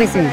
পেছনে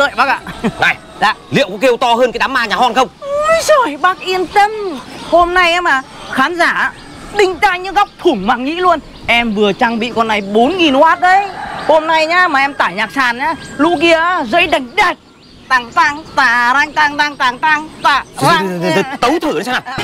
đợi bác ạ. Này, Dạ. liệu có kêu to hơn cái đám ma nhà hon không? Ôi trời bác yên tâm. Hôm nay em à Khán giả Đinh tai như góc thủng màng nhĩ luôn. Em vừa trang bị con này 4.000W đấy. Hôm nay nhá mà em tải nhạc sàn nhá Lũ kia dây đành đạch. Tăng tăng tà răng tăng tăng tăng tăng tà răng Tấu thử nó xem nào